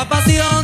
la pasión.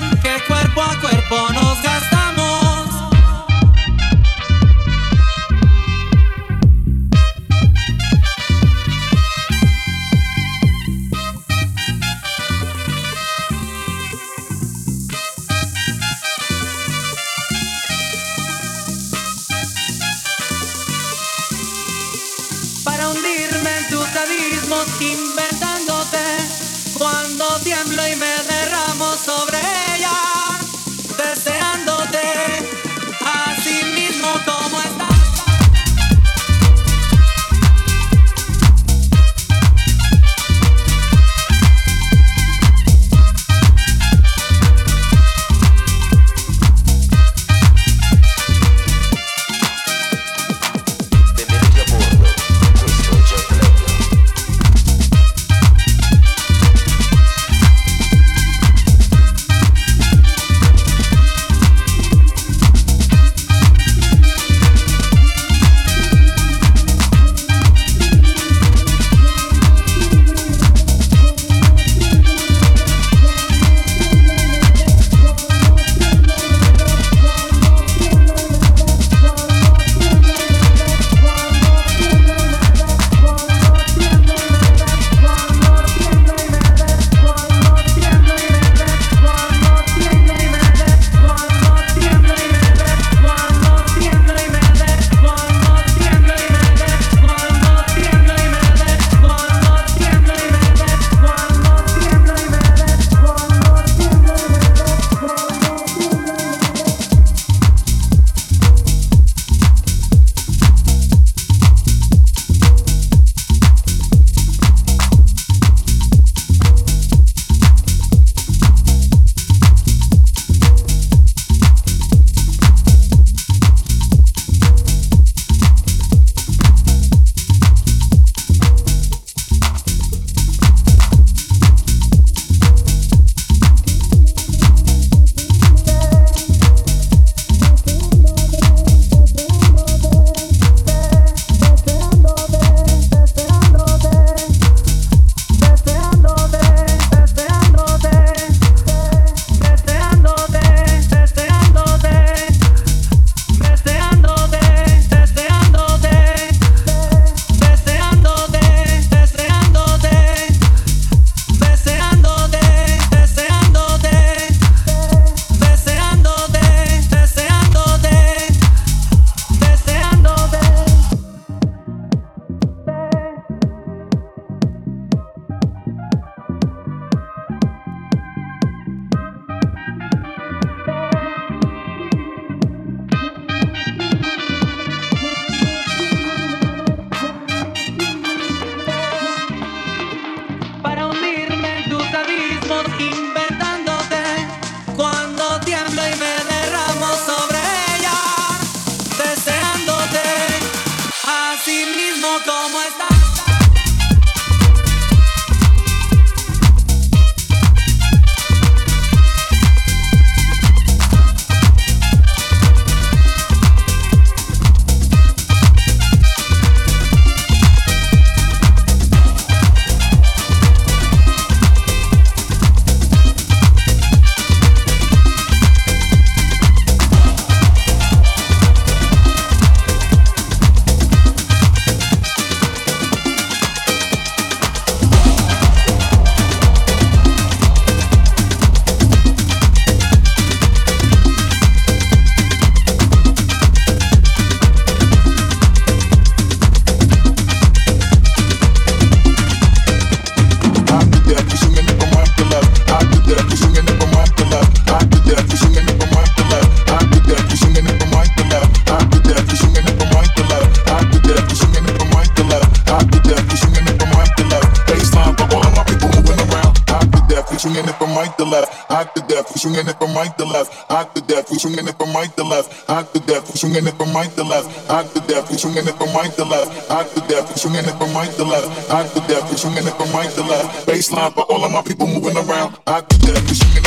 I'm the death, we swinging it from right to left, I'm the death, we swinging it from right to left, I'm the death, we swinging it from right to left, baseline for all of my people moving around, at the death, we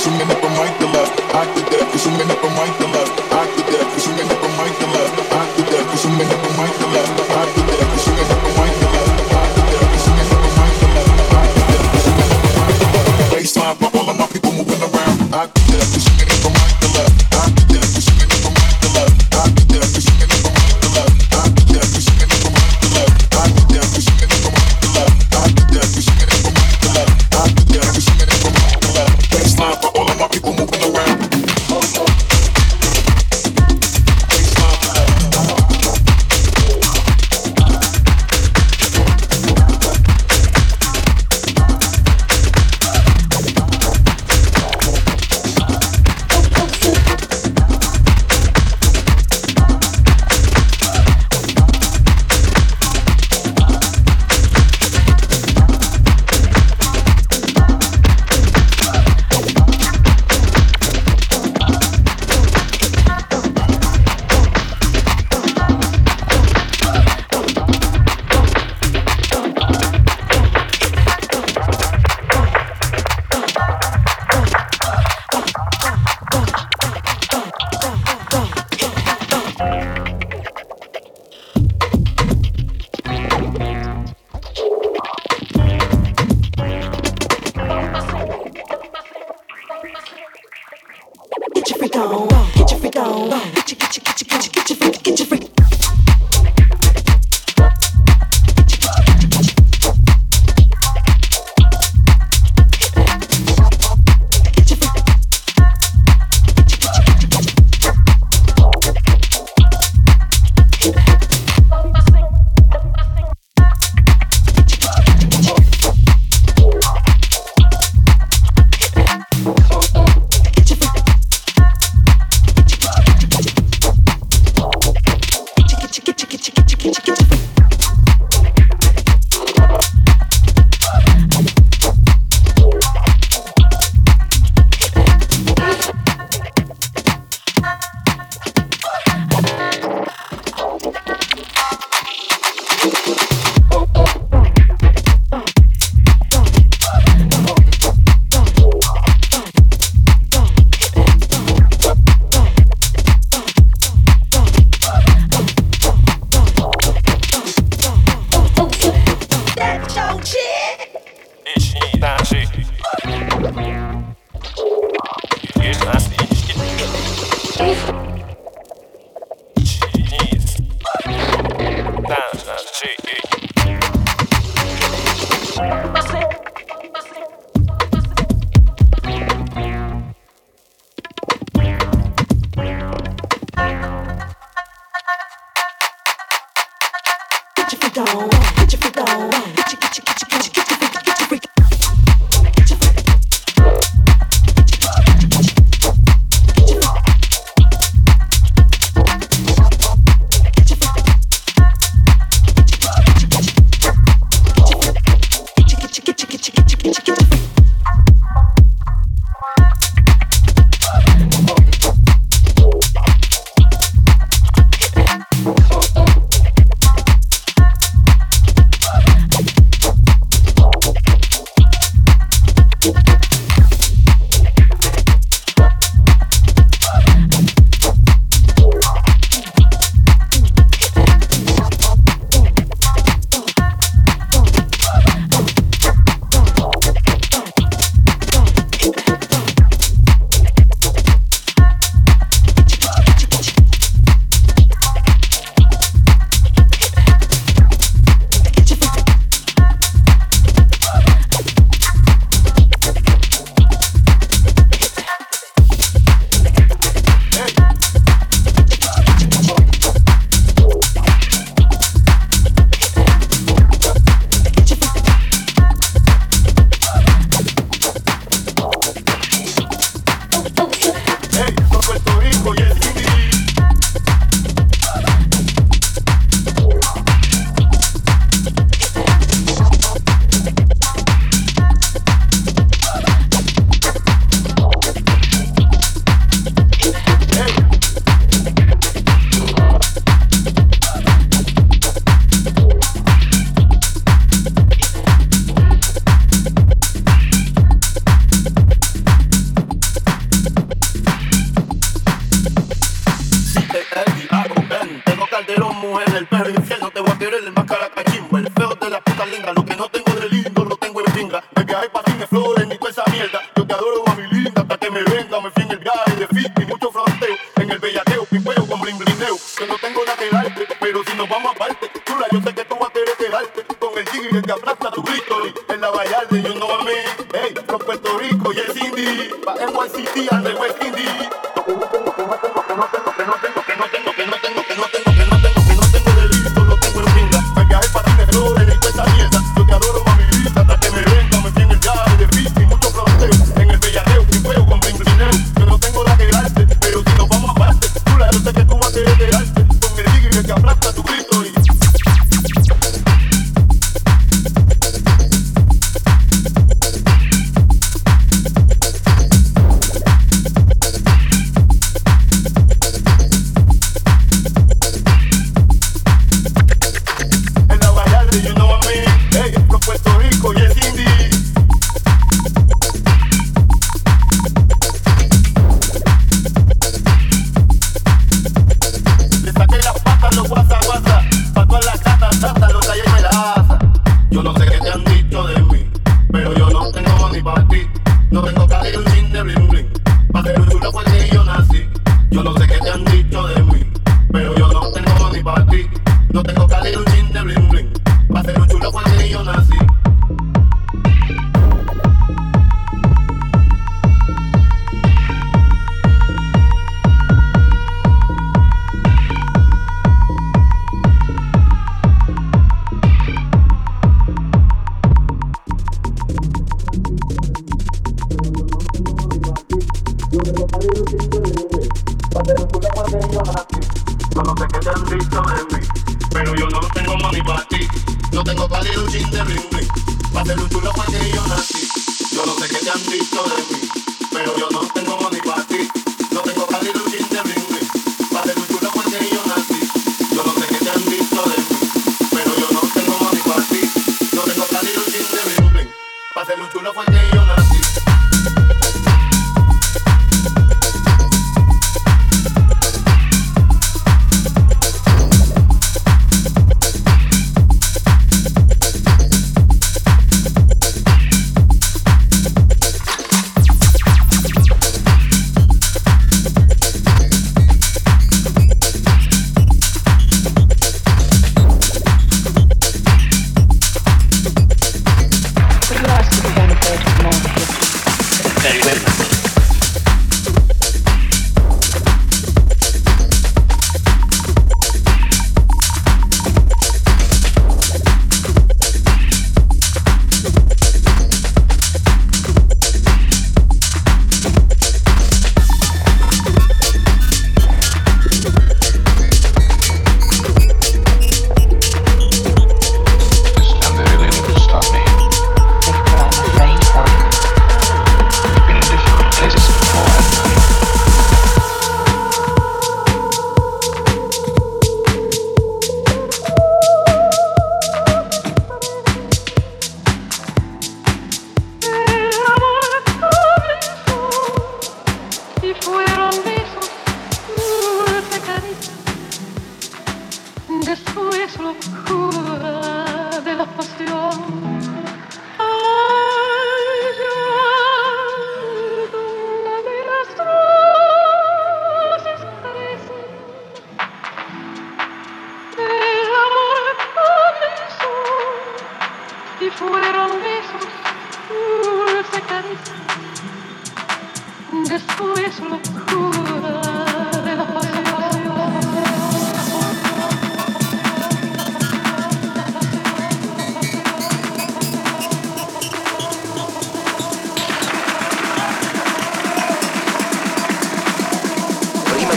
I could up and right to left. Act the death, cause you up and right to left. Act the death, up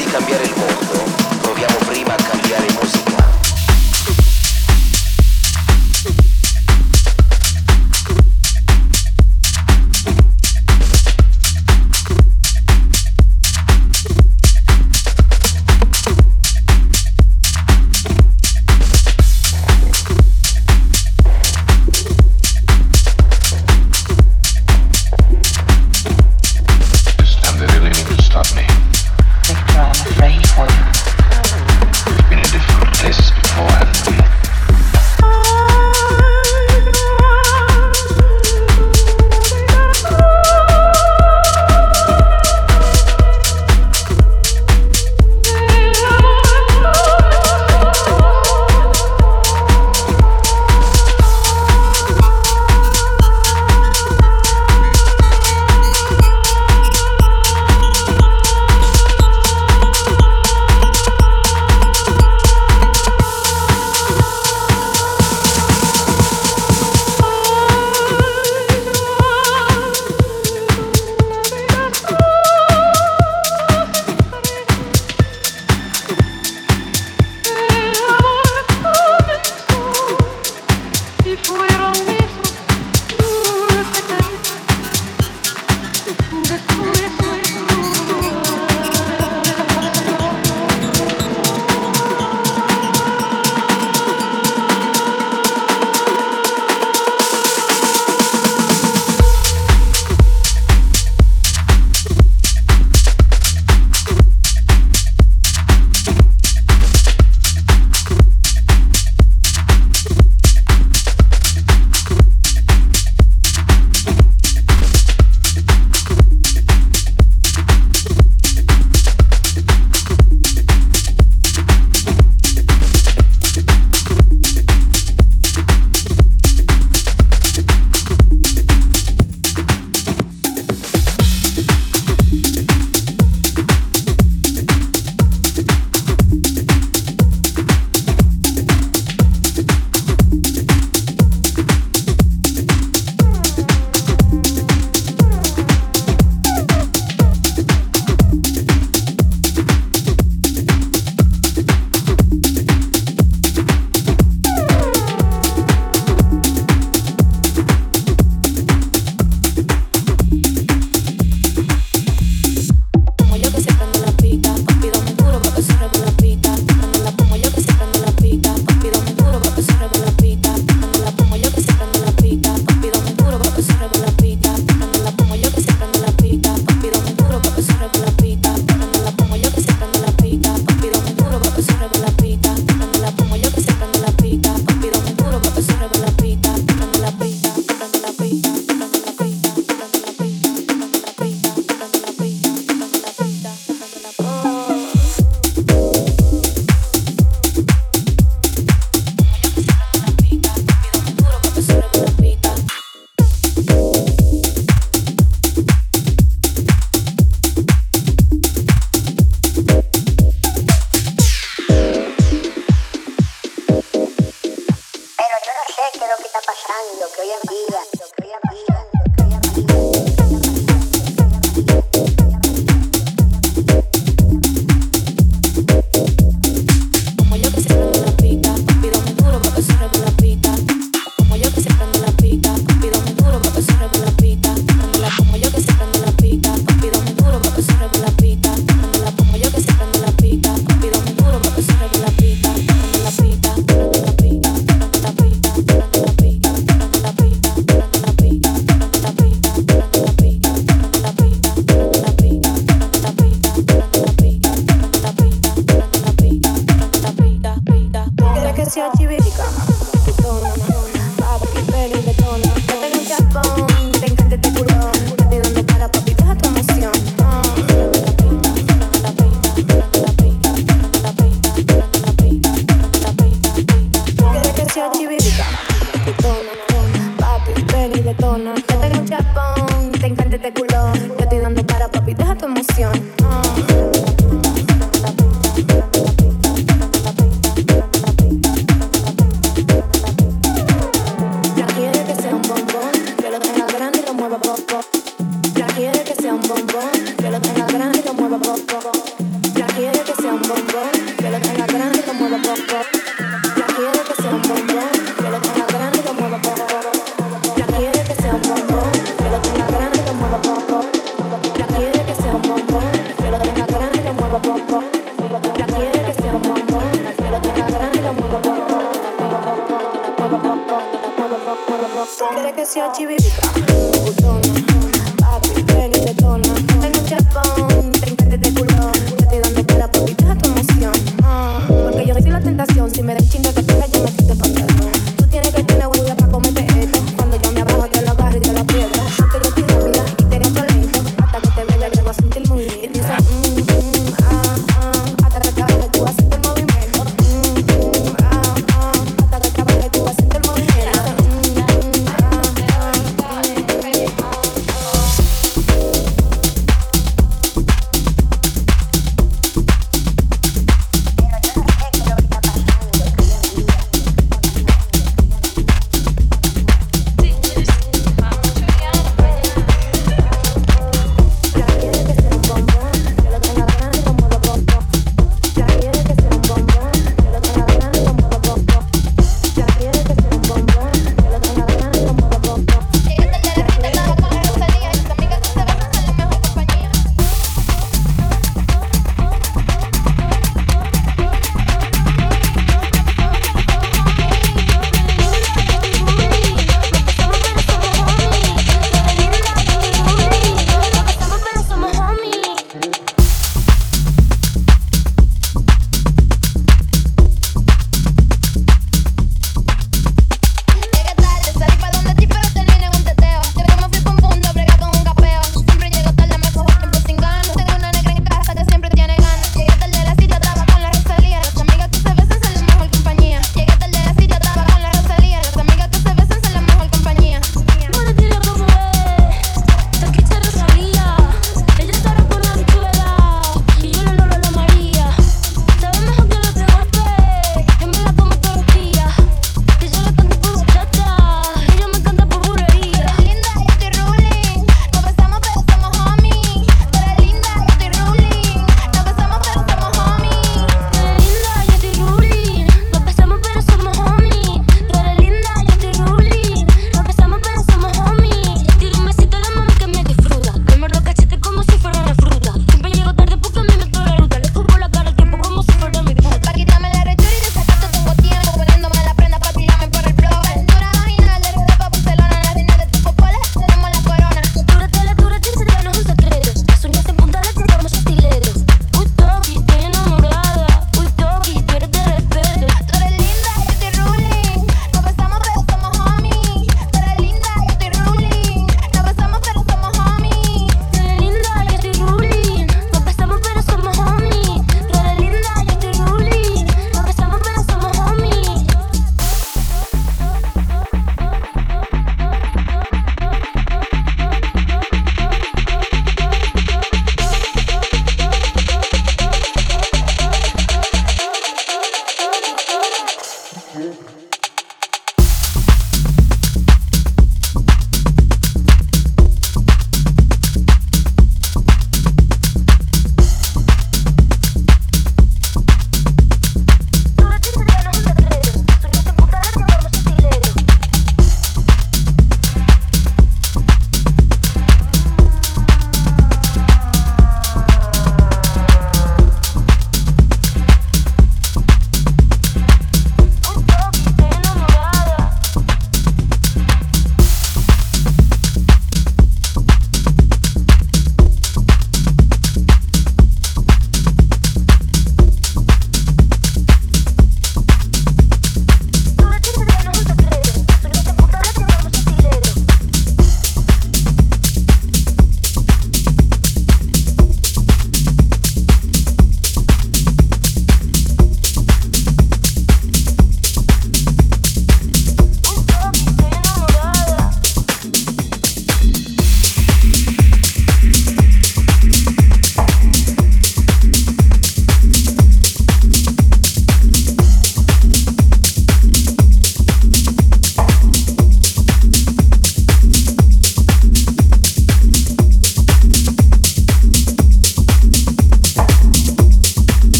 y cambiar el mundo.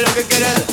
que lo que quieres.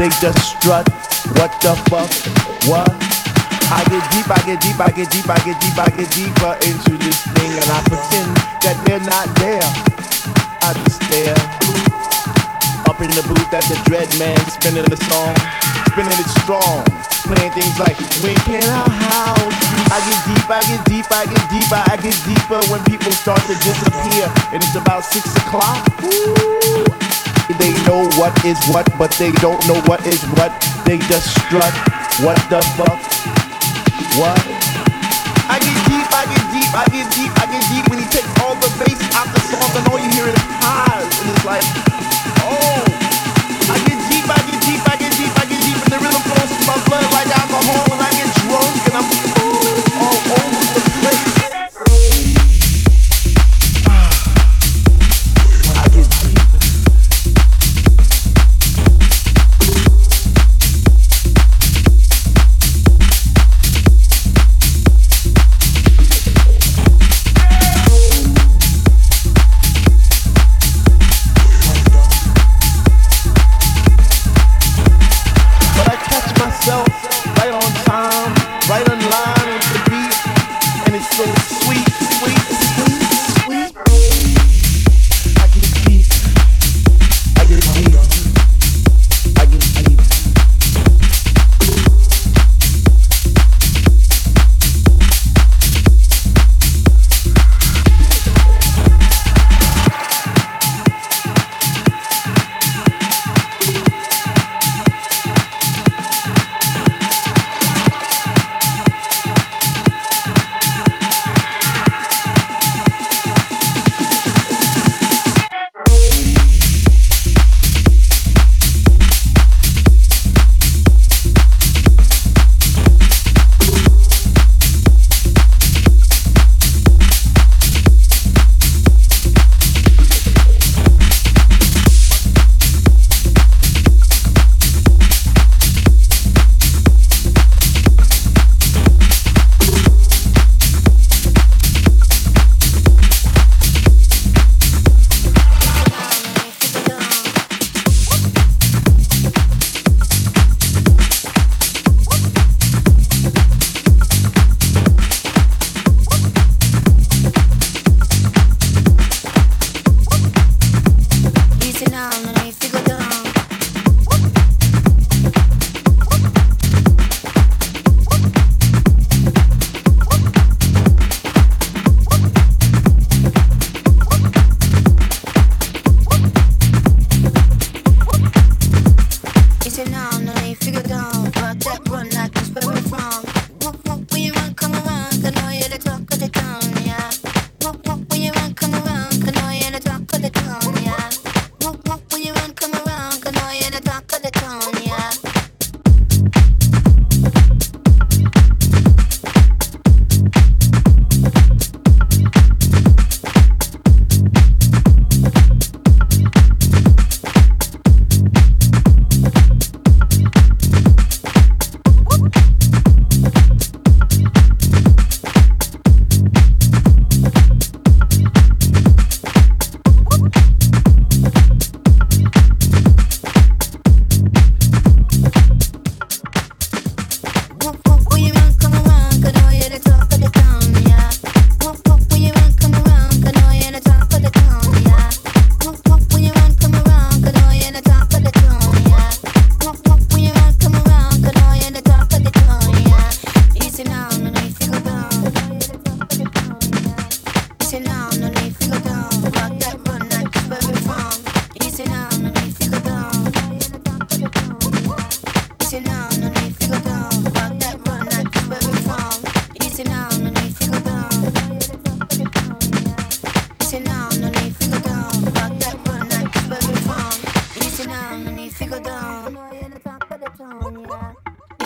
They just strut. What the fuck? What? I get deep, I get deep, I get deep, I get deep, I get deeper into this thing, and I pretend that they're not there. I just stare up in the booth at the dread man spinning the song, spinning it strong, playing things like When can our house? I get deep, I get deep, I get deeper, I get deeper when people start to disappear, and it's about six o'clock. Ooh. They know what is what, but they don't know what is what. They just strut. What the fuck? What? I get deep, I get deep, I get deep, I get deep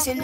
of